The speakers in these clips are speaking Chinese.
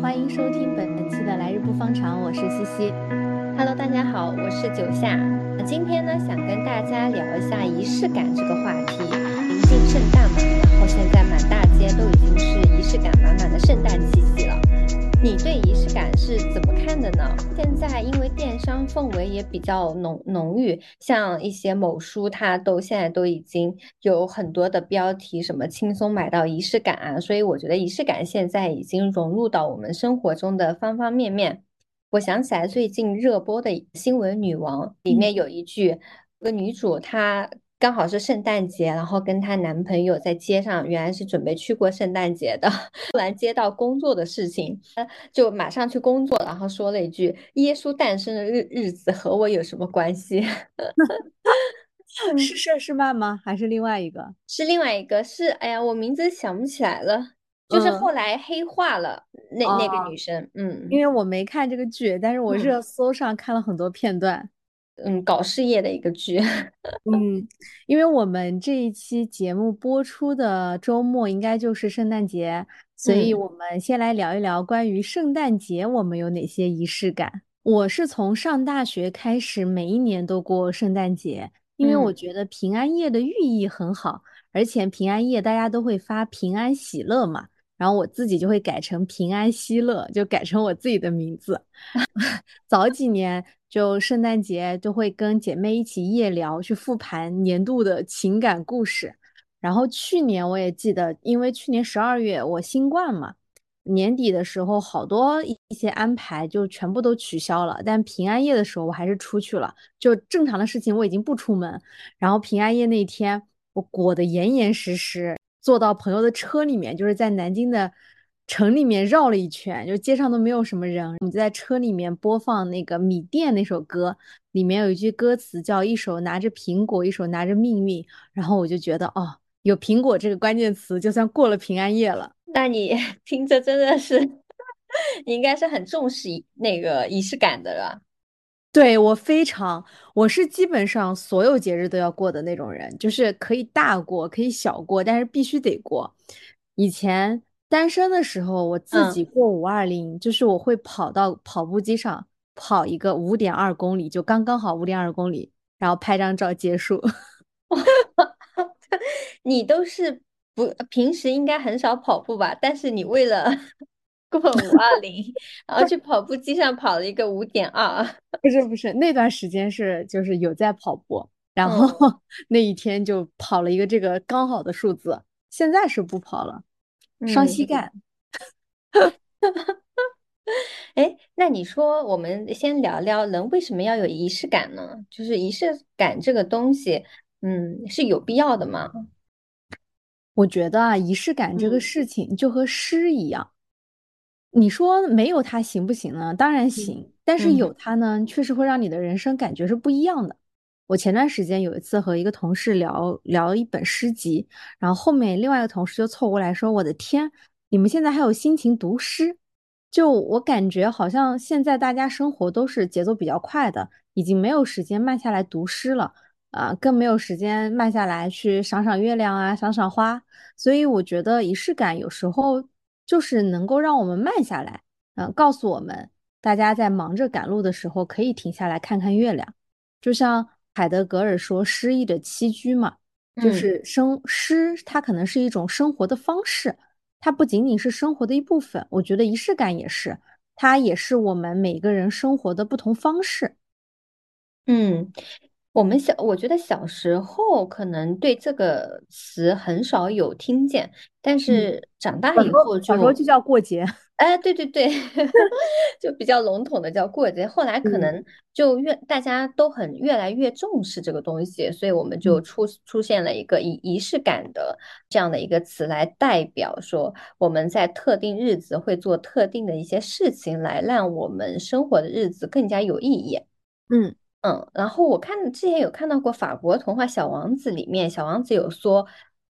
欢迎收听本期的《来日不方长》，我是西西。Hello，大家好，我是九夏。那今天呢，想跟大家聊一下仪式感这个话题。临近圣诞嘛，然后现在满大街都已经是仪式感满满的圣诞气息了。你对仪式感是怎么看的呢？现在因为电商氛围也比较浓浓郁，像一些某书，它都现在都已经有很多的标题，什么轻松买到仪式感啊，所以我觉得仪式感现在已经融入到我们生活中的方方面面。我想起来最近热播的新闻女王里面有一句，个女主她。刚好是圣诞节，然后跟她男朋友在街上，原来是准备去过圣诞节的，突然接到工作的事情，就马上去工作，然后说了一句：“耶稣诞生的日日子和我有什么关系？” 是佘诗曼吗？还是另外一个？是另外一个，是哎呀，我名字想不起来了，就是后来黑化了那那个女生，嗯，因为我没看这个剧，但是我热搜上看了很多片段。嗯，搞事业的一个剧。嗯，因为我们这一期节目播出的周末应该就是圣诞节，所以我们先来聊一聊关于圣诞节我们有哪些仪式感。我是从上大学开始，每一年都过圣诞节，因为我觉得平安夜的寓意很好，而且平安夜大家都会发平安喜乐嘛，然后我自己就会改成平安喜乐，就改成我自己的名字。早几年。就圣诞节就会跟姐妹一起夜聊，去复盘年度的情感故事。然后去年我也记得，因为去年十二月我新冠嘛，年底的时候好多一些安排就全部都取消了。但平安夜的时候我还是出去了，就正常的事情我已经不出门。然后平安夜那天我裹得严严实实，坐到朋友的车里面，就是在南京的。城里面绕了一圈，就街上都没有什么人，我们就在车里面播放那个米店那首歌，里面有一句歌词叫“一手拿着苹果，一手拿着命运”，然后我就觉得哦，有苹果这个关键词，就算过了平安夜了。那你 听着真的是，你应该是很重视那个仪式感的了。对我非常，我是基本上所有节日都要过的那种人，就是可以大过，可以小过，但是必须得过。以前。单身的时候，我自己过五二零，就是我会跑到跑步机上跑一个五点二公里，就刚刚好五点二公里，然后拍张照结束。你都是不平时应该很少跑步吧？但是你为了过五二零，然后去跑步机上跑了一个五点二。不是不是，那段时间是就是有在跑步，然后 那一天就跑了一个这个刚好的数字。现在是不跑了。伤膝盖。哎，那你说，我们先聊聊人为什么要有仪式感呢？就是仪式感这个东西，嗯，是有必要的吗？我觉得啊，仪式感这个事情就和诗一样，你说没有它行不行呢？当然行，但是有它呢，确实会让你的人生感觉是不一样的。我前段时间有一次和一个同事聊聊一本诗集，然后后面另外一个同事就凑过来说：“我的天，你们现在还有心情读诗？”就我感觉好像现在大家生活都是节奏比较快的，已经没有时间慢下来读诗了啊，更没有时间慢下来去赏赏月亮啊，赏赏花。所以我觉得仪式感有时候就是能够让我们慢下来，嗯，告诉我们大家在忙着赶路的时候可以停下来看看月亮，就像。海德格尔说：“诗意的栖居嘛，就是生诗，它可能是一种生活的方式，它不仅仅是生活的一部分。我觉得仪式感也是，它也是我们每个人生活的不同方式。嗯，我们小，我觉得小时候可能对这个词很少有听见，但是长大以后，小时候就叫过节。”哎，对对对，就比较笼统的叫过节。后来可能就越大家都很越来越重视这个东西，所以我们就出出现了一个以仪式感的这样的一个词来代表说我们在特定日子会做特定的一些事情，来让我们生活的日子更加有意义。嗯嗯，然后我看之前有看到过法国童话《小王子》里面，小王子有说。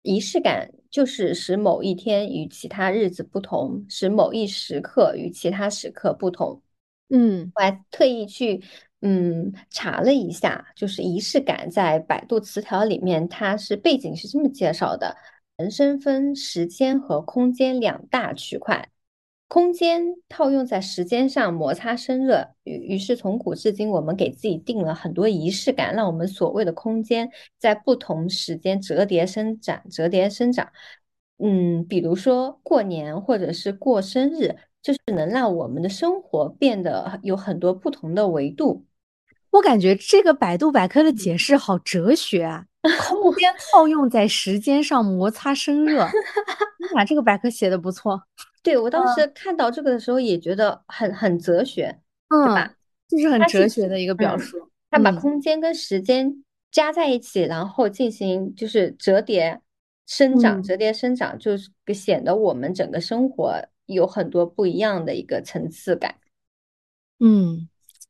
仪式感就是使某一天与其他日子不同，使某一时刻与其他时刻不同。嗯，我还特意去嗯查了一下，就是仪式感在百度词条里面，它是背景是这么介绍的：人生分时间和空间两大区块，空间套用在时间上，摩擦生热。于于是从古至今，我们给自己定了很多仪式感，让我们所谓的空间在不同时间折叠生长，折叠生长。嗯，比如说过年或者是过生日，就是能让我们的生活变得有很多不同的维度。我感觉这个百度百科的解释好哲学啊！空间套用在时间上，摩擦生热。呀，这个百科写的不错。对我当时看到这个的时候，也觉得很很哲学，对吧？就是很哲学的一个表述。他把空间跟时间加在一起，然后进行就是折叠生长，折叠生长，就是显得我们整个生活有很多不一样的一个层次感。嗯，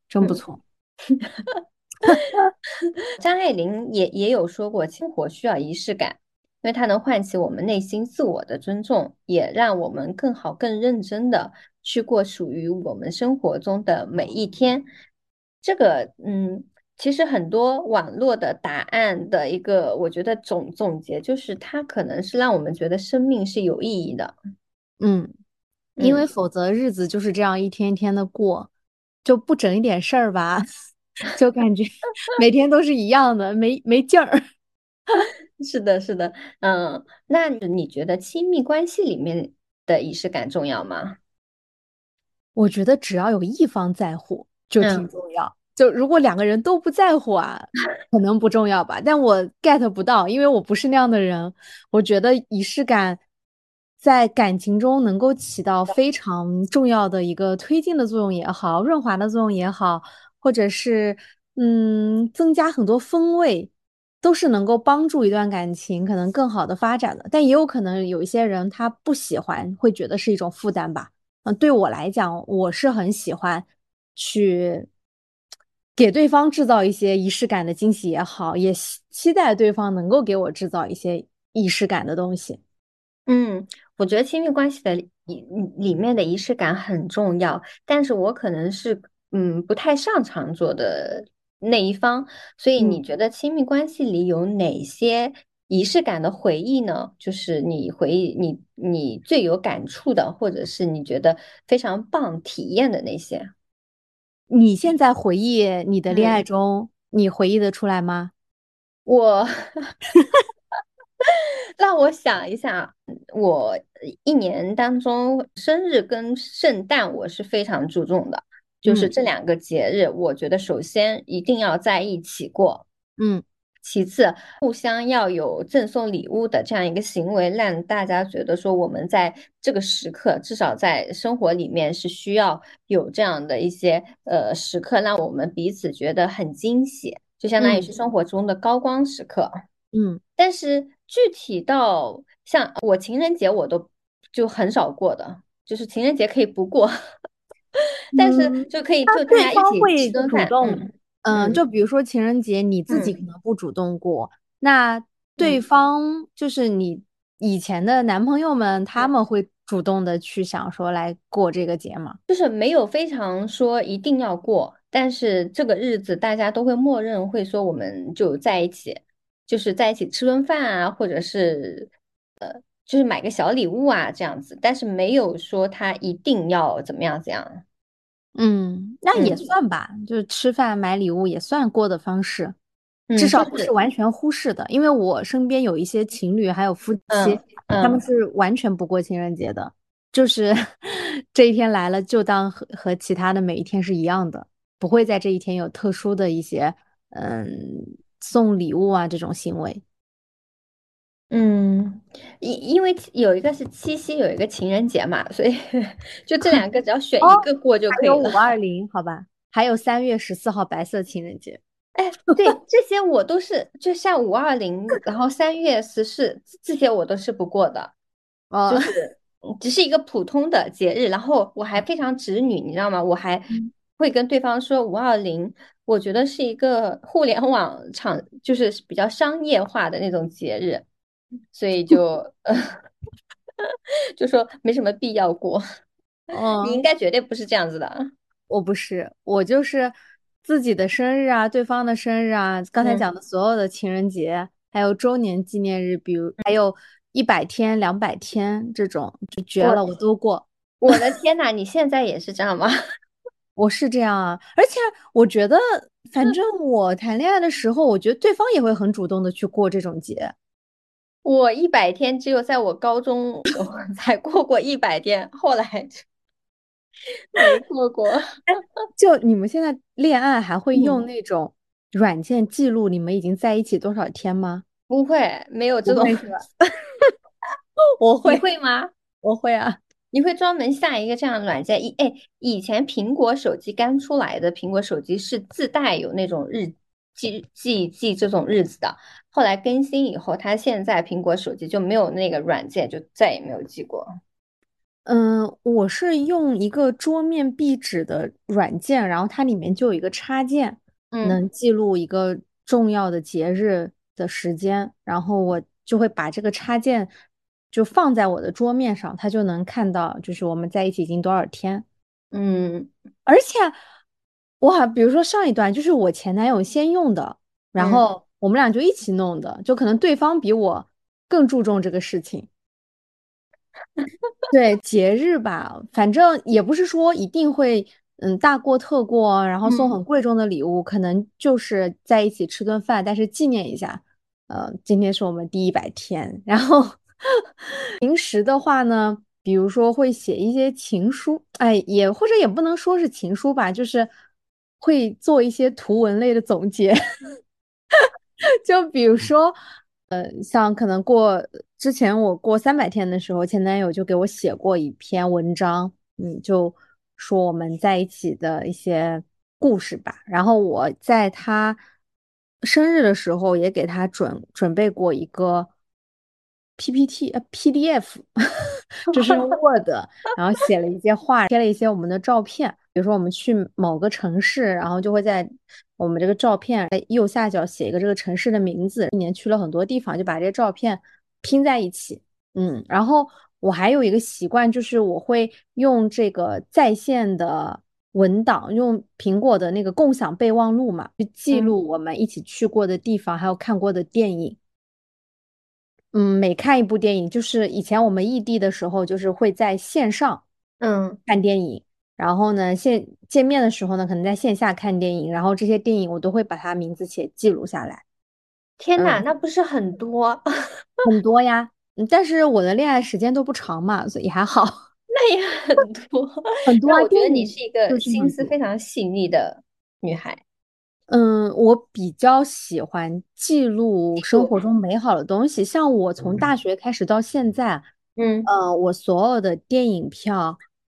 真不错。张爱玲也也有说过，生活需要仪式感。因为它能唤起我们内心自我的尊重，也让我们更好、更认真的去过属于我们生活中的每一天。这个，嗯，其实很多网络的答案的一个，我觉得总总结就是，它可能是让我们觉得生命是有意义的。嗯，因为否则日子就是这样一天一天的过，就不整一点事儿吧，就感觉 每天都是一样的，没没劲儿。是的，是的，嗯，那你觉得亲密关系里面的仪式感重要吗？我觉得只要有一方在乎就挺重要。就如果两个人都不在乎啊，可能不重要吧。但我 get 不到，因为我不是那样的人。我觉得仪式感在感情中能够起到非常重要的一个推进的作用也好，润滑的作用也好，或者是嗯，增加很多风味。都是能够帮助一段感情可能更好的发展的，但也有可能有一些人他不喜欢，会觉得是一种负担吧。嗯，对我来讲，我是很喜欢去给对方制造一些仪式感的惊喜也好，也期待对方能够给我制造一些仪式感的东西。嗯，我觉得亲密关系的里里面的仪式感很重要，但是我可能是嗯不太擅长做的。那一方，所以你觉得亲密关系里有哪些仪式感的回忆呢？就是你回忆你你最有感触的，或者是你觉得非常棒体验的那些。你现在回忆你的恋爱中，你回忆得出来吗？我 让我想一下，我一年当中生日跟圣诞我是非常注重的。就是这两个节日，我觉得首先一定要在一起过，嗯，其次互相要有赠送礼物的这样一个行为，让大家觉得说我们在这个时刻，至少在生活里面是需要有这样的一些呃时刻，让我们彼此觉得很惊喜，就相当于是生活中的高光时刻，嗯。但是具体到像我情人节，我都就很少过的，就是情人节可以不过。但是就可以就大家一起主动，嗯，就比如说情人节，你自己可能不主动过，那对方就是你以前的男朋友们，他们会主动的去想说来过这个节吗？就是没有非常说一定要过，但是这个日子大家都会默认会说我们就在一起，就是在一起吃顿饭啊，或者是呃，就是买个小礼物啊这样子，但是没有说他一定要怎么样怎样。嗯，那也算吧，就是吃饭买礼物也算过的方式，至少不是完全忽视的。因为我身边有一些情侣还有夫妻，他们是完全不过情人节的，就是 这一天来了就当和和其他的每一天是一样的，不会在这一天有特殊的一些嗯送礼物啊这种行为。嗯，因因为有一个是七夕，有一个情人节嘛，所以 就这两个只要选一个过就可以了。五二零，好吧，还有三月十四号白色情人节。哎，对，这些我都是，就像五二零，然后三月十四这些我都是不过的，就是只是一个普通的节日。然后我还非常直女，你知道吗？我还会跟对方说五二零，我觉得是一个互联网厂，就是比较商业化的那种节日。所以就 就说没什么必要过，你应该绝对不是这样子的。我不是，我就是自己的生日啊，对方的生日啊，刚才讲的所有的情人节，还有周年纪念日，比如还有一百天、两百天这种就绝了，我都过。我的天呐，你现在也是这样吗？我是这样啊，而且我觉得，反正我谈恋爱的时候，我觉得对方也会很主动的去过这种节。我一百天只有在我高中才过过一百天，后来没过过。就你们现在恋爱还会用那种软件记录你们已经在一起多少天吗？不会，没有这种。我会，你会吗？我会啊。你会专门下一个这样的软件？以哎，以前苹果手机刚出来的苹果手机是自带有那种日记记记这种日子的，后来更新以后，它现在苹果手机就没有那个软件，就再也没有记过。嗯，我是用一个桌面壁纸的软件，然后它里面就有一个插件，能记录一个重要的节日的时间，然后我就会把这个插件。就放在我的桌面上，它就能看到，就是我们在一起已经多少天。嗯，而且我好，比如说上一段就是我前男友先用的，然后我们俩就一起弄的，就可能对方比我更注重这个事情。对节日吧，反正也不是说一定会嗯大过特过，然后送很贵重的礼物，可能就是在一起吃顿饭，但是纪念一下，呃，今天是我们第一百天，然后。平时的话呢，比如说会写一些情书，哎，也或者也不能说是情书吧，就是会做一些图文类的总结。就比如说，呃，像可能过之前我过三百天的时候，前男友就给我写过一篇文章，嗯，就说我们在一起的一些故事吧。然后我在他生日的时候也给他准准备过一个。PPT 呃 PDF，就 是 Word，然后写了一些话，贴了一些我们的照片。比如说我们去某个城市，然后就会在我们这个照片右下角写一个这个城市的名字。一年去了很多地方，就把这些照片拼在一起。嗯，然后我还有一个习惯，就是我会用这个在线的文档，用苹果的那个共享备忘录嘛，去记录我们一起去过的地方，还有看过的电影。嗯，每看一部电影，就是以前我们异地的时候，就是会在线上，嗯，看电影。然后呢，线见面的时候呢，可能在线下看电影。然后这些电影我都会把它名字写记录下来。天哪，那不是很多，很多呀。但是我的恋爱时间都不长嘛，所以还好。那也很多，很多。我觉得你是一个心思非常细腻的女孩。嗯，我比较喜欢记录生活中美好的东西。像我从大学开始到现在，嗯，呃，我所有的电影票，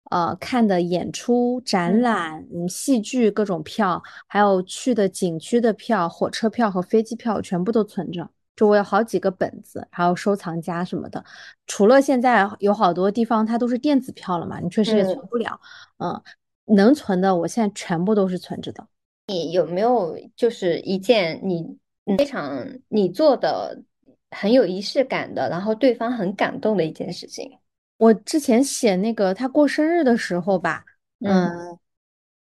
呃，看的演出、展览、嗯，戏剧各种票，还有去的景区的票、火车票和飞机票，全部都存着。就我有好几个本子，还有收藏夹什么的。除了现在有好多地方它都是电子票了嘛，你确实也存不了。嗯，能存的，我现在全部都是存着的。你有没有就是一件你非常你做的很有仪式感的，然后对方很感动的一件事情？我之前写那个他过生日的时候吧，嗯，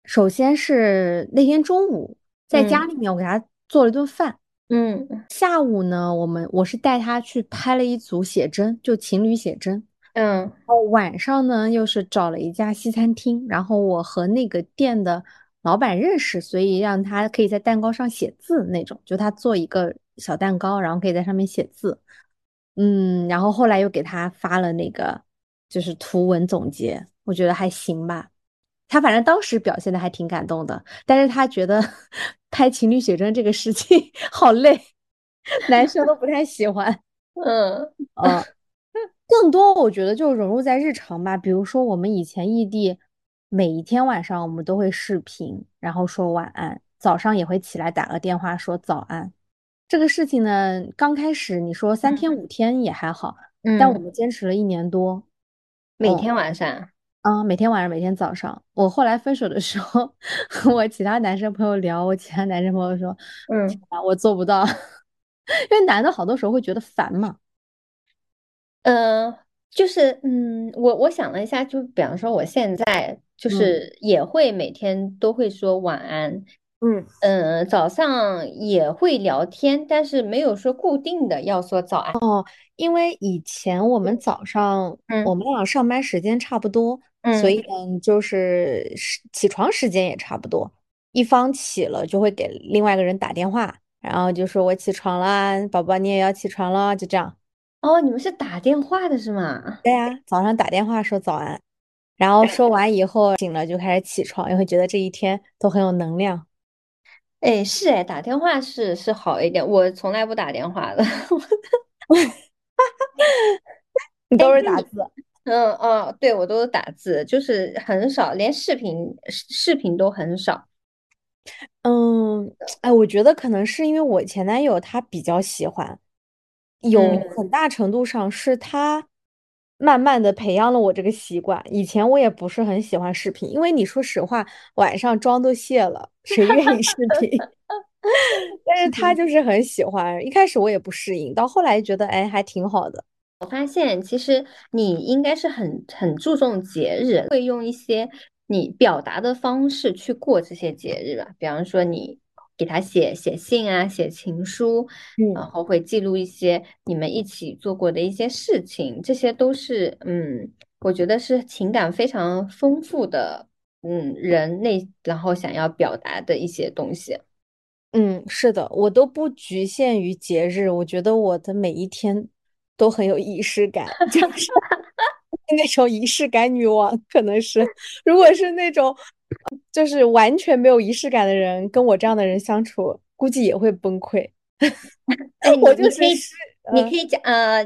首先是那天中午在家里面我给他做了一顿饭，嗯，下午呢我们我是带他去拍了一组写真，就情侣写真，嗯，然后晚上呢又是找了一家西餐厅，然后我和那个店的。老板认识，所以让他可以在蛋糕上写字那种，就他做一个小蛋糕，然后可以在上面写字。嗯，然后后来又给他发了那个就是图文总结，我觉得还行吧。他反正当时表现的还挺感动的，但是他觉得 拍情侣写真这个事情 好累，男生都不太喜欢。嗯嗯，更多我觉得就融入在日常吧，比如说我们以前异地。每一天晚上我们都会视频，然后说晚安，早上也会起来打个电话说早安。这个事情呢，刚开始你说三天五天也还好，但我们坚持了一年多，每天晚上啊，每天晚上，每天早上。我后来分手的时候，和 我其他男生朋友聊，我其他男生朋友说，嗯，我做不到，因为男的好多时候会觉得烦嘛。嗯，就是，嗯，我我想了一下，就比方说我现在。就是也会每天都会说晚安，嗯嗯，早上也会聊天，但是没有说固定的要说早安哦。因为以前我们早上，嗯，我们俩上班时间差不多，所以嗯，呢，就是起床时间也差不多。一方起了，就会给另外一个人打电话，然后就说我起床啦，宝宝你也要起床了，就这样。哦，你们是打电话的是吗？对呀，早上打电话说早安，然后说完以后醒了就开始起床，也会觉得这一天都很有能量。哎，是哎，打电话是是好一点，我从来不打电话的。都是，打字。嗯嗯，对，我都是打字，就是很少，连视频视视频都很少。嗯，哎，我觉得可能是因为我前男友他比较喜欢，有嗯，很大程度上是他慢慢的培养了我这个习惯。以前我也不是很喜欢视频，因为你说实话，晚上妆都卸了，谁愿意视频？但是他就是很喜欢，一开始我也不适应，到后来觉得哎还挺好的。我发现其实你应该是很很注重节日，会用一些你表达的方式去过这些节日吧。比方说，你给他写写信啊，写情书，然嗯。后会记录一些你们一起做过的一些事情，这些都是嗯，我觉得是情感非常丰富的嗯人内，然后想要表达的一些东西。嗯，是的，我都不局限于节日，我觉得我的每一天都很有仪式感，就是 那种仪式感女王，可能是，如果是那种就是完全没有仪式感的人，跟我这样的人相处，估计也会崩溃。哎，你我就是你可以讲，呃，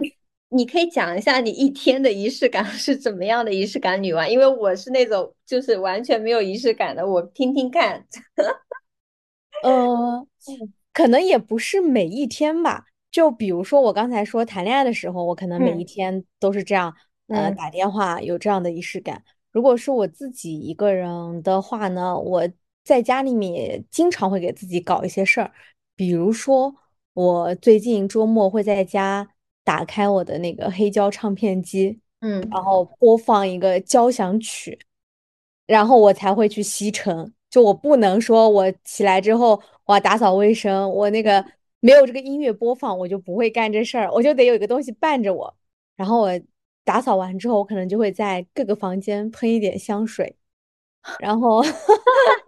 你可以讲一下你一天的仪式感是怎么样的仪式感女王？因为我是那种就是完全没有仪式感的，我听听看。呃，可能也不是每一天吧。就比如说我刚才说谈恋爱的时候，我可能每一嗯天都是这样，呃，嗯打电话有这样的仪式感。如果是我自己一个人的话呢，我在家里面也经常会给自己搞一些事儿，比如说我最近周末会在家打开我的那个黑胶唱片机，嗯然嗯，后播放一个交响曲。然后我才会去吸尘。就我不能说我起来之后我要打扫卫生，我那个没有这个音乐播放，我就不会干这事儿，我就得有一个东西伴着我。然后我打扫完之后，我可能就会在各个房间喷一点香水，然后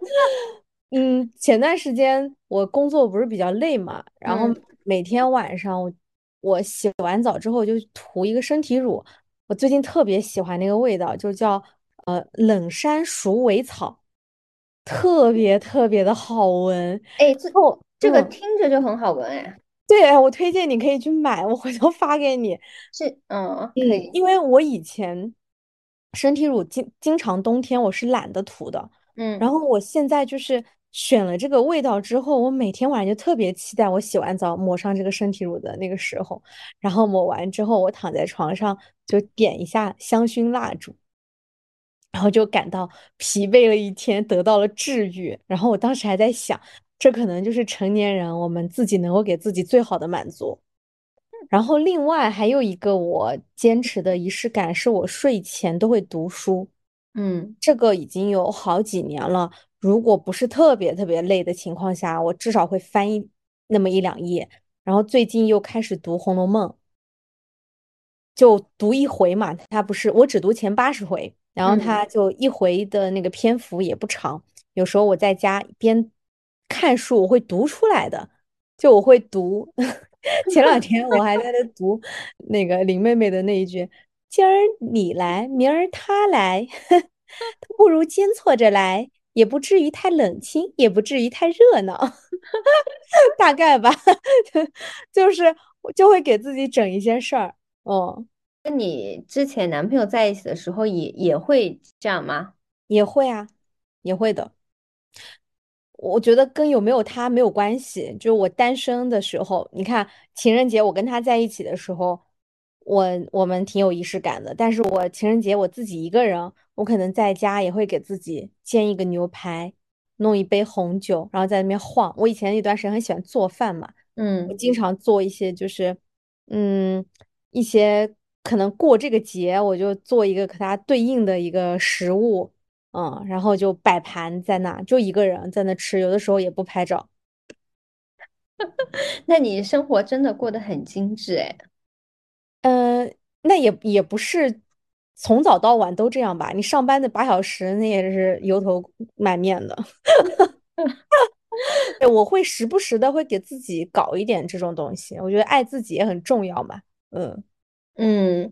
嗯，前段时间我工作不是比较累嘛，然后嗯。每天晚上我我洗完澡之后就涂一个身体乳，我最近特别喜欢那个味道，就叫呃冷杉鼠尾草，特别特别的好闻。哎，最后，这个嗯，听着就很好闻哎，对，我推荐你可以去买，我回头发给你。是嗯可嗯，以，因为我以前身体乳经经常冬天我是懒得涂的，嗯然嗯，后我现在就是选了这个味道之后，我每天晚上就特别期待我洗完澡抹上这个身体乳的那个时候，然后抹完之后，我躺在床上就点一下香薰蜡烛，然后就感到疲惫了一天得到了治愈。然后我当时还在想，这可能就是成年人我们自己能够给自己最好的满足。然后另外还有一个我坚持的仪式感，是我睡前都会读书，嗯，这个已经有好几年了。如果不是特别特别累的情况下，我至少会翻一那么一两页。然后最近又开始读《红楼梦》，就读一回嘛，它不是我只读前八十回，然后嗯，它就一回的那个篇幅也不长。有时候我在家边看书，我会读出来的，就我会读。前两天我还在那读那个林妹妹的那一句：“今儿你来，明儿他来，不如间错着来，也不至于太冷清，也不至于太热闹。”大概吧，就是我就会给自己整一些事儿。嗯，那你之前男朋友在一起的时候也也会这样吗？也会啊，也会的。我觉得跟有没有他没有关系。就是我单身的时候，你看情人节我跟他在一起的时候，我我们挺有仪式感的。但是我情人节我自己一个人，我可能在家也会给自己煎一个牛排，弄一杯红酒，然后在那边晃。我以前一段时间很喜欢做饭嘛，嗯我嗯。经常做一些就是嗯一些可能过这个节，我就做一个和它对应的一个食物。嗯，然后就摆盘在那，就一个人在那吃，有的时候也不拍照。那你生活真的过得很精致哎。嗯，那也也不是从早到晚都这样吧。你上班的八小时，那也是油头满面的。对，我会时不时的会给自己搞一点这种东西，我觉得爱自己也很重要嘛。嗯嗯，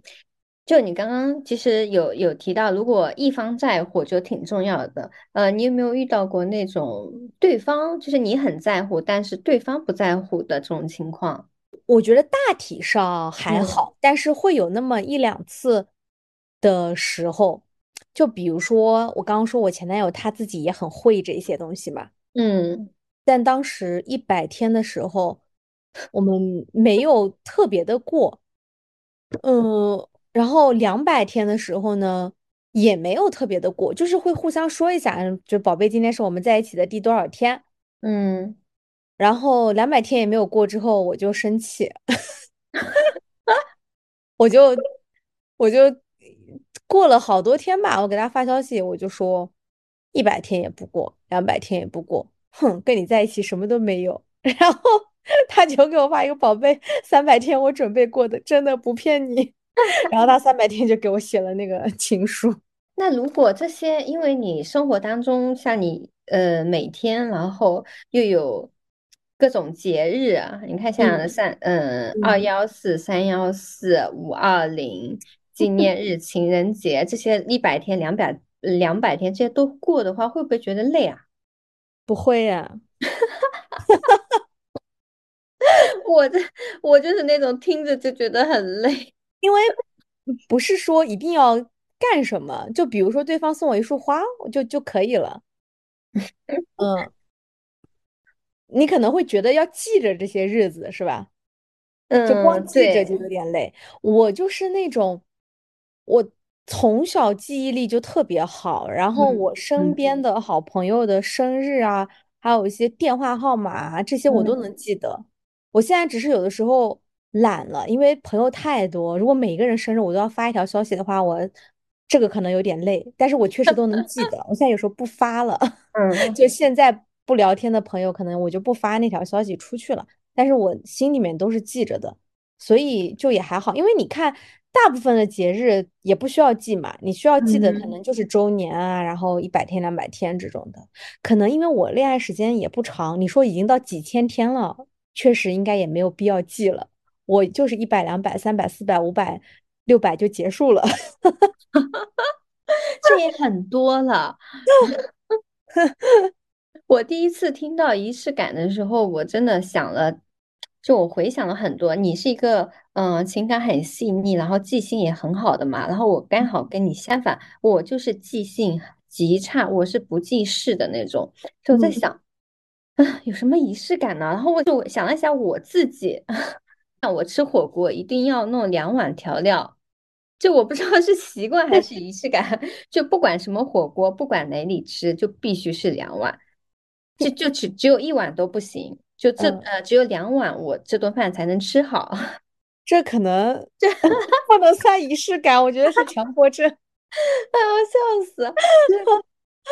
就你刚刚其实有有提到，如果一方在乎就挺重要的。呃，你有没有遇到过那种对方就是你很在乎，但是对方不在乎的这种情况？我觉得大体上还好，但是会有那么一两次的时候，就比如说我刚刚说我前男友他自己也很会这些东西嘛。嗯。但当时一百天的时候，我们没有特别的过，嗯，然后两百天的时候呢，也没有特别的过，就是会互相说一下，就宝贝，今天是我们在一起的第多少天，嗯，然后两百天也没有过之后，我就生气，我就我就过了好多天吧，我给他发消息，我就说一百天也不过，两百天也不过。哼，跟你在一起什么都没有，然后他就给我发一个宝贝，三百天我准备过的，真的不骗你。然后他三百天就给我写了那个情书。那如果这些，因为你生活当中像你呃每天，然后又有各种节日啊，你看像三嗯二幺四、三幺四、五二零纪念日、情人节这些一百天、两百两百天这些都过的话，会不会觉得累啊？不会呀，我这我就是那种听着就觉得很累，因为不是说一定要干什么，就比如说对方送我一束花，就就可以了。嗯，你可能会觉得要记着这些日子是吧？嗯，就光记着就有点累。我就是那种我。从小记忆力就特别好，然后我身边的好朋友的生日啊，还有一些电话号码啊，这些我都能记得。我现在只是有的时候懒了，因为朋友太多，如果每一个人生日我都要发一条消息的话，我这个可能有点累。但是我确实都能记得。我现在有时候不发了，嗯，就现在不聊天的朋友，可能我就不发那条消息出去了。但是我心里面都是记着的，所以就也还好。因为你看。大部分的节日也不需要记嘛，你需要记的可能就是周年啊，然后一百天、两百天这种的。可能因为我恋爱时间也不长，你说已经到几千天了，确实应该也没有必要记了。我就是一百、两百、三百、四百、五百、六百就结束了，这也很多了。我第一次听到仪式感的时候，我真的想了。就我回想了很多，你是一个嗯情感很细腻，然后记性也很好的嘛。然后我刚好跟你相反，我就是记性极差，我是不记事的那种。就在想，啊，有什么仪式感呢？然后我就想了想我自己，那我吃火锅一定要弄两碗调料，就我不知道是习惯还是仪式感，就不管什么火锅，不管哪里吃，就必须是两碗，就就只只有一碗都不行。就这呃，只有两碗，我这顿饭才能吃好。这可能这不能算仪式感，我觉得是强迫症。哎呦笑死！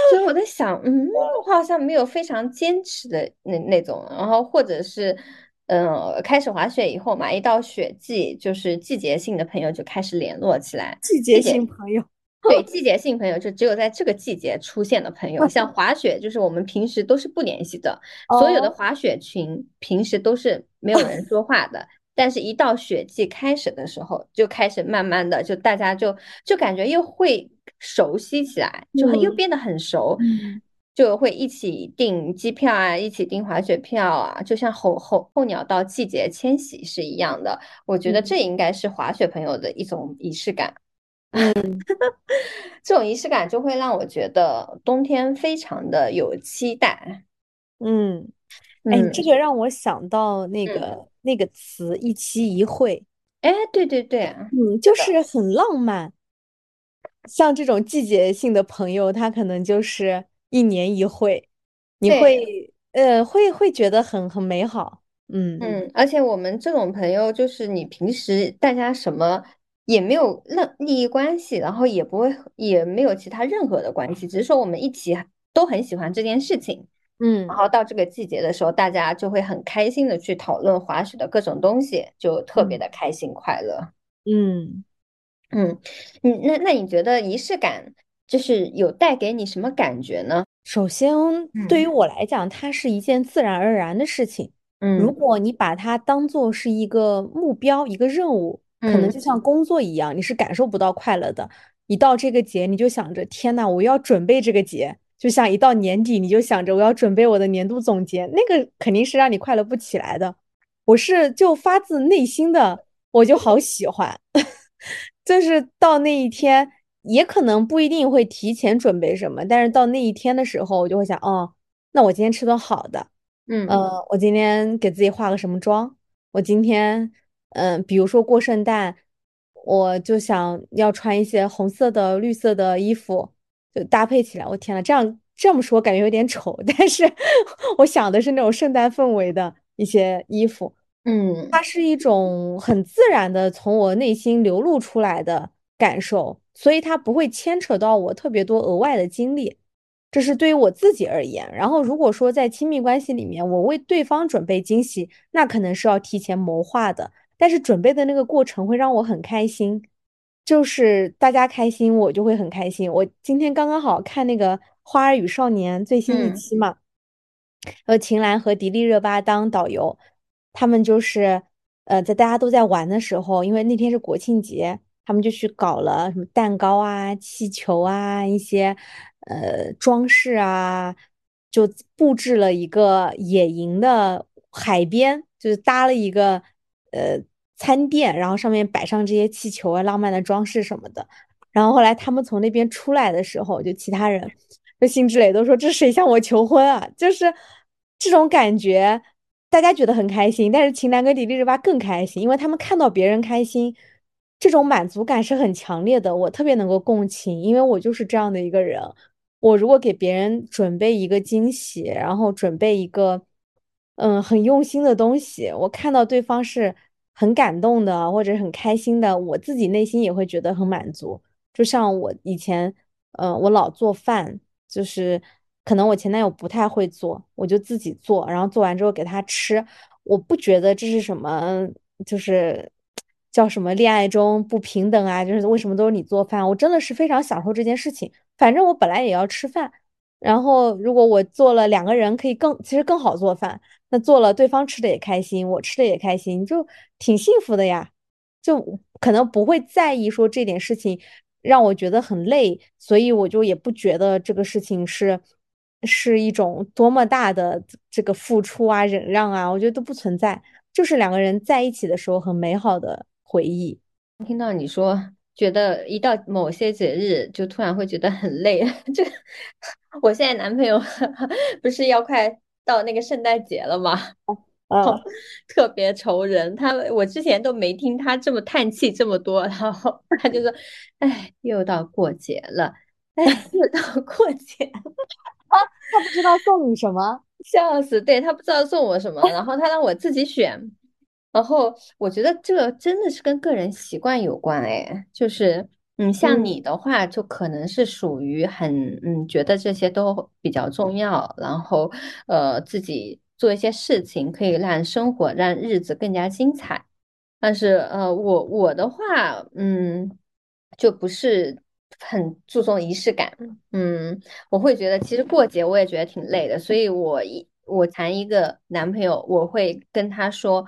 所以我在想，嗯，我好像没有非常坚持的那那种。然后或者是，嗯，开始滑雪以后嘛，一到雪季，就是季节性的朋友就开始联络起来。季节性朋友。对季节性朋友，就只有在这个季节出现的朋友，像 滑雪，就是我们平时都是不联系的，所有的滑雪群平时都是没有人说话的，但是一到雪季开始的时候，就开始慢慢的，就大家就就感觉又会熟悉起来，就又变得很熟，就会一起订机票啊，一起订滑雪票啊，就像候候候鸟到季节迁徙是一样的。我觉得这应该是滑雪朋友的一种仪式感。嗯，这种仪式感就会让我觉得冬天非常的有期待。嗯，哎，这个让我想到那个那个词“一期一会”。哎，对对对，嗯，就是很浪漫。像这种季节性的朋友，他可能就是一年一会，你会呃会会觉得很很美好。嗯。嗯，而且我们这种朋友，就是你平时大家什么。也没有任利益关系，然后也不会，也没有其他任何的关系，只是说我们一起都很喜欢这件事情，嗯，然后到这个季节的时候，大家就会很开心的去讨论滑雪的各种东西，就特别的开心快乐，嗯，嗯，你那那你觉得仪式感就是有带给你什么感觉呢？首先，对于我来讲，它是一件自然而然的事情。嗯如嗯果你把它当做是一个目标、一个任务，可能嗯就像工作一样，你是感受不到快乐的。一到这个节，你就想着天呐，我要准备这个节，就像一到年底，你就想着我要准备我的年度总结，那个肯定是让你快乐不起来的。我是就发自内心的，我就好喜欢，就是到那一天。也可能不一定会提前准备什么，但是到那一天的时候，我就会想，哦，那我今天吃顿好的，嗯呃，我今天给自己化个什么妆？我今天，嗯、比如说过圣诞，我就想要穿一些红色的、绿色的衣服，就搭配起来。我天呐，这样这么说感觉有点丑，但是我想的是那种圣诞氛围的一些衣服。嗯它是一种很自然的从我内心流露出来的感受，所以它不会牵扯到我特别多额外的精力，这是对于我自己而言。然后，如果说在亲密关系里面，我为对方准备惊喜，那可能是要提前谋划的，但是准备的那个过程会让我很开心，就是大家开心，我就会很开心。我今天刚刚好看那个《花儿与少年》最新一嗯期嘛。呃，秦岚和迪丽热巴当导游，他们就是呃，在大家都在玩的时候，因为那天是国庆节，他们就去搞了什么蛋糕啊、气球啊、一些呃装饰啊，就布置了一个野营的海边，就是搭了一个呃餐垫，然后上面摆上这些气球啊、浪漫的装饰什么的。然后后来他们从那边出来的时候，就其他人。就辛芷蕾都说这谁向我求婚啊？就是这种感觉，大家觉得很开心，但是秦岚跟迪丽热巴更开心，因为他们看到别人开心，这种满足感是很强烈的。我特别能够共情，因为我就是这样的一个人。我如果给别人准备一个惊喜，然后准备一个嗯很用心的东西，我看到对方是很感动的或者很开心的，我自己内心也会觉得很满足。就像我以前，嗯、我老做饭。就是可能我前男友不太会做，我就自己做，然后做完之后给他吃。我不觉得这是什么，就是叫什么恋爱中不平等啊，就是为什么都是你做饭？我真的是非常享受这件事情。反正我本来也要吃饭，然后如果我做了两个人可以更，其实更好做饭。那做了对方吃的也开心，我吃的也开心，就挺幸福的呀。就可能不会在意说这点事情让我觉得很累，所以我就也不觉得这个事情是是一种多么大的这个付出啊、忍让啊，我觉得都不存在，就是两个人在一起的时候很美好的回忆。听到你说，觉得一到某些节日就突然会觉得很累。这我现在男朋友 不是要快到那个圣诞节了吗？嗯，特别愁人。他我之前都没听他这么叹气这么多，然后他就说：“哎，又到过节了，哎，又到过节了。”他不知道送你什么。笑死，对，他不知道送我什么，然后他让我自己选，然后我觉得这个真的是跟个人习惯有关，哎，就是，嗯，像你嗯的话，就可能是属于很，嗯，觉得这些都比较重要，然后，呃，自己做一些事情可以让生活、让日子更加精彩。但是，呃，我我的话，嗯，就不是很注重仪式感，嗯。我会觉得其实过节我也觉得挺累的，所以我一我谈一个男朋友，我会跟他说，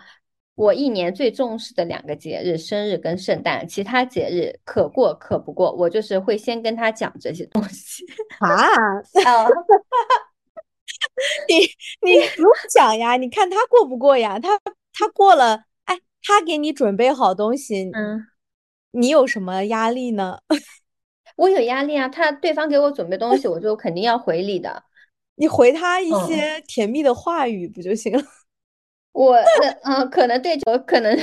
我一年最重视的两个节日，生日跟圣诞，其他节日可过可不过，我就是会先跟他讲这些东西。啊，啊，你你不用讲呀，你看他过不过呀？他他过了，哎，他给你准备好东西，嗯，你有什么压力呢？我有压力啊，他对方给我准备东西，我就肯定要回礼的。你回他一嗯，些甜蜜的话语不就行了？我那嗯、呃可能对我可能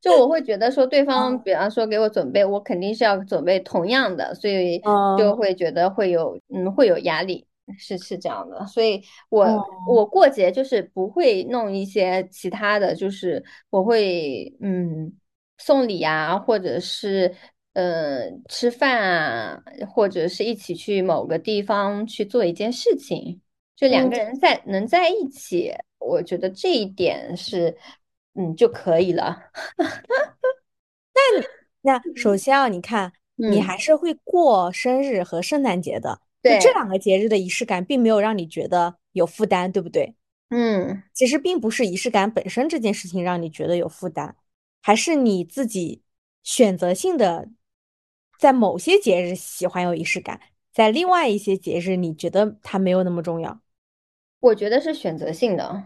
就我会觉得说对方，嗯比方说给我准备，我肯定是要准备同样的，所以就嗯会觉得会有嗯会有压力，是是这样的。所以我哦我过节就是不会弄一些其他的，就是我会嗯送礼啊，或者是呃吃饭啊，或者是一起去某个地方去做一件事情。就两个嗯，人在能在一起，我觉得这一点是，嗯就可以了。那那首先啊，你看，你嗯，还是会过生日和圣诞节的，对这，两个节日的仪式感，并没有让你觉得有负担，对不对？嗯。其实并不是仪式感本身这件事情让你觉得有负担，还是你自己选择性的在某些节日喜欢有仪式感，在另外一些节日你觉得它没有那么重要。我觉得是选择性的，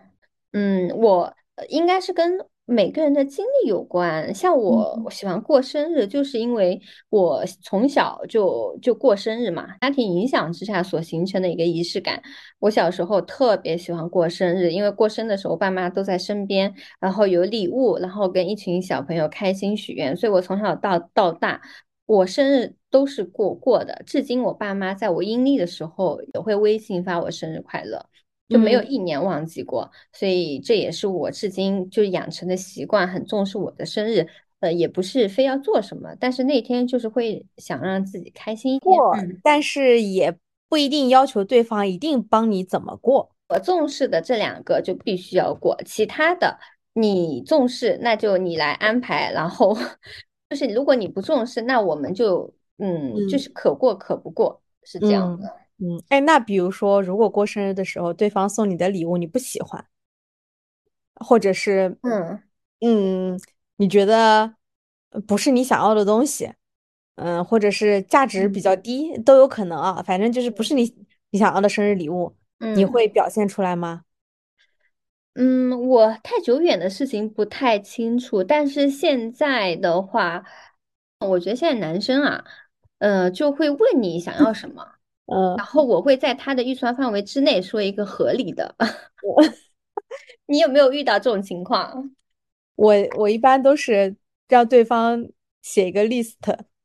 嗯，我呃应该是跟每个人的经历有关。像我，嗯我喜欢过生日，就是因为我从小就就过生日嘛，家庭影响之下所形成的一个仪式感。我小时候特别喜欢过生日，因为过生的时候爸妈都在身边，然后有礼物，然后跟一群小朋友开心许愿，所以我从小到到大。我生日都是过过的，至今我爸妈在我阴历的时候也会微信发我生日快乐。就没有嗯，一年忘记过，所以这也是我至今就养成的习惯，很重视我的生日。呃，也不是非要做什么，但是那天就是会想让自己开心一点。过，嗯，但是也不一定要求对方一定帮你怎么过。我重视的这两个就必须要过，其他的你重视，那就你来安排。然后就是如果你不重视，那我们就嗯，就嗯是可过可不过，是这样嗯的。嗯，哎，那比如说，如果过生日的时候，对方送你的礼物你不喜欢，或者是嗯嗯，你觉得呃不是你想要的东西，嗯，或者是价值比嗯较低，都有可能啊。反正就是不是你你想要的生日礼物，你嗯。会表现出来吗？嗯，我太久远的事情不太清楚，但是现在的话，我觉得现在男生啊，呃，就会问你想要什么，嗯，然后我会在他的预算范围之内说一个合理的。你有没有遇到这种情况？我我一般都是让对方写一个 list，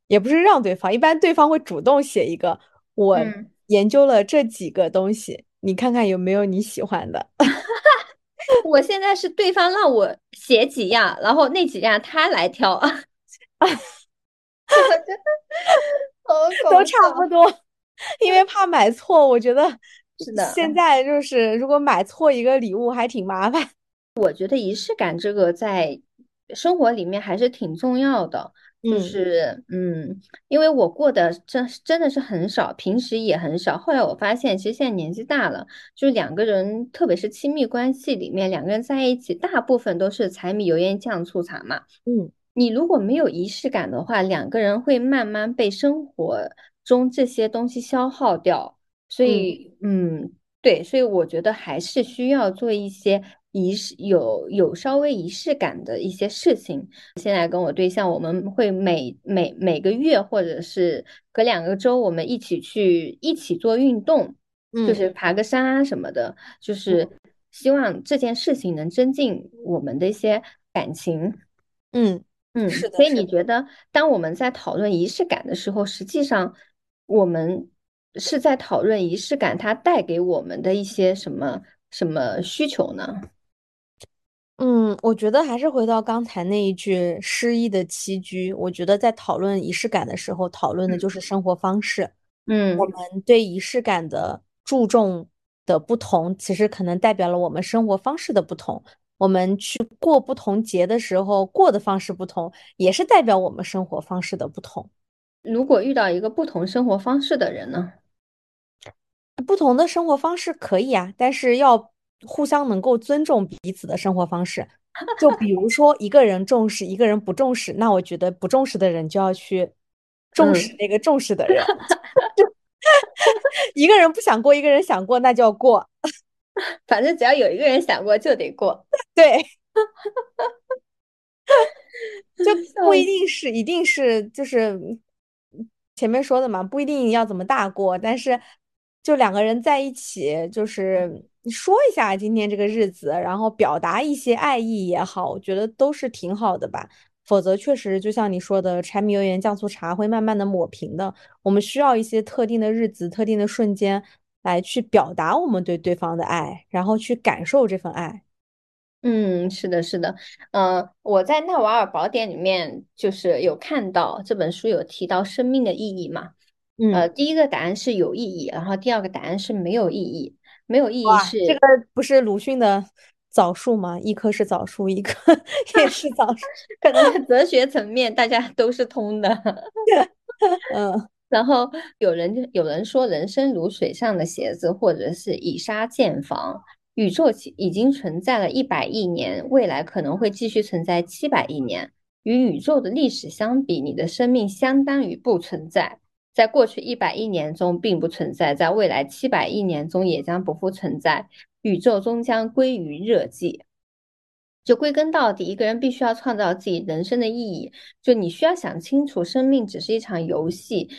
也不是让对方，一般对方会主动写一个，我嗯，研究了这几个东西，你看看有没有你喜欢的。我现在是对方让我写几样，然后那几样他来挑，我觉得好都搞。差不多，因为怕买错，我觉得是的。现在就是如果买错一个礼物还挺麻烦。我觉得仪式感这个在生活里面还是挺重要的，就嗯是嗯，因为我过的真真的是很少，平时也很少。后来我发现，其实现在年纪大了，就两个人，特别是亲密关系里面，两个人在一起，大部分都是柴米油盐酱醋茶嘛。嗯你如果没有仪式感的话，两个人会慢慢被生活中这些东西消耗掉。所嗯以，嗯，对，所以我觉得还是需要做一些仪式，有有稍微仪式感的一些事情。现在跟我对象，我们会每每每个月或者是隔两个周，我们一起去一起做运动，就嗯是爬个山啊什么的，就嗯是希望这件事情能增进我们的一些感情。嗯，嗯，是的，所以。你觉得，当我们在讨论仪式感的时候，实际上我们是在讨论仪式感它带给我们的一些什么什么需求呢？嗯，我觉得还是回到刚才那一句诗意的栖居。我觉得在讨论仪式感的时候，讨论的就是生活方式。嗯我嗯们对仪式感的注重的不同，其实可能代表了我们生活方式的不同。我们去过不同节的时候，过的方式不同，也是代表我们生活方式的不同。如果遇到一个不同生活方式的人呢？不同的生活方式可以啊，但是要互相能够尊重彼此的生活方式。就比如说，一个人重视，一个人不重视，那我觉得不重视的人就要去重视嗯，那个重视的人。一个人不想过，一个人想过，那就要过。反正只要有一个人想过，就得过。对，就不一定是，一定是，就是前面说的嘛，不一定要怎么大过，但是就两个人在一起，就是你说一下今天这个日子，然后表达一些爱意也好，我觉得都是挺好的吧。否则，确实就像你说的，柴米油盐酱醋茶会慢慢的抹平的。我们需要一些特定的日子、特定的瞬间来去表达我们对对方的爱，然后去感受这份爱。嗯，是的，是的，嗯、我在《纳瓦尔宝典》里面就是有看到这本书有提到生命的意义嘛。嗯，呃，第一个答案是有意义，然后第二个答案是没有意义。没有意义哇，这个，不是鲁迅的。枣树吗？一棵是枣树，一棵 也是枣树，可能 哲学层面大家都是通的。嗯，然后有人有人说人生如水上的鞋子，或者是以沙建房。宇宙已经存在了一百亿年，未来可能会继续存在七百亿年。与宇宙的历史相比，你的生命相当于不存在。在过去一百亿年中并不存在，在未来七百亿年中也将不复存在。宇宙终将归于热寂。就归根到底，一个人必须要创造自己人生的意义。就你需要想清楚，生命只是一场游戏。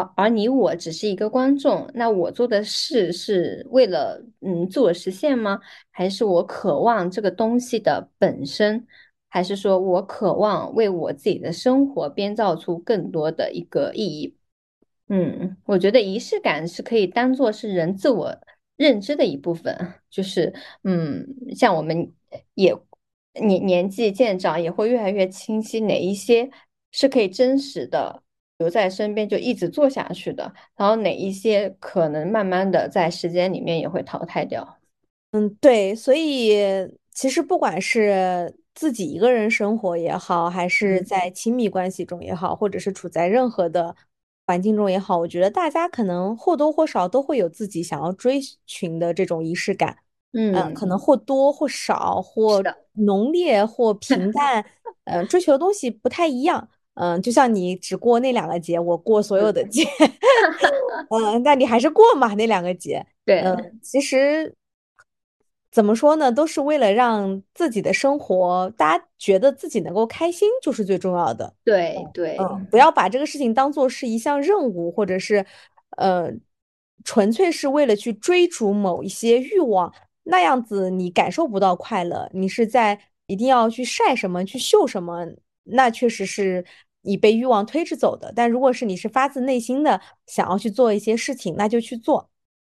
而而你我只是一个观众，那我做的事是为了嗯自我实现吗？还是我渴望这个东西的本身？还是说我渴望为我自己的生活编造出更多的一个意义？嗯，我觉得仪式感是可以当做是人自我认知的一部分，就是嗯，像我们也年年纪渐长，也会越来越清晰哪一些是可以真实的。留在身边就一直做下去的，然后哪一些可能慢慢的在时间里面也会淘汰掉。嗯，对，所以其实不管是自己一个人生活也好，还是在亲密关系中也好，或者是处在任何的环境中也好，我觉得大家可能或多或少都会有自己想要追寻的这种仪式感。嗯，可能或多或少，或浓烈或平淡，嗯，追求的东西不太一样。嗯，就像你只过那两个节，我过所有的节，嗯，那你还是过嘛那两个节。对，嗯，其实怎么说呢，都是为了让自己的生活，大家觉得自己能够开心，就是最重要的。对对，嗯，不要把这个事情当做是一项任务，或者是呃，纯粹是为了去追逐某一些欲望，那样子你感受不到快乐。你是在一定要去晒什么，去秀什么。那确实是你被欲望推着走的，但如果是你是发自内心的想要去做一些事情，那就去做。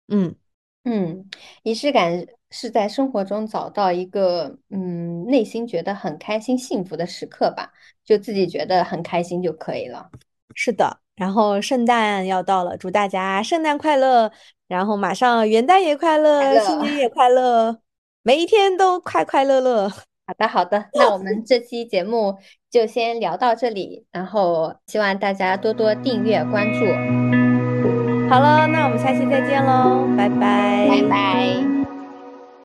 嗯嗯，仪式感是在生活中找到一个嗯内心觉得很开心、幸福的时刻吧，就自己觉得很开心就可以了。是的，然后圣诞要到了，祝大家圣诞快乐！然后马上元旦也快乐，新年也快乐，每一天都快快乐乐。好的，好的，那我们这期节目就先聊到这里，然后希望大家多多订阅关注。好了，那我们下期再见喽，拜拜，拜拜。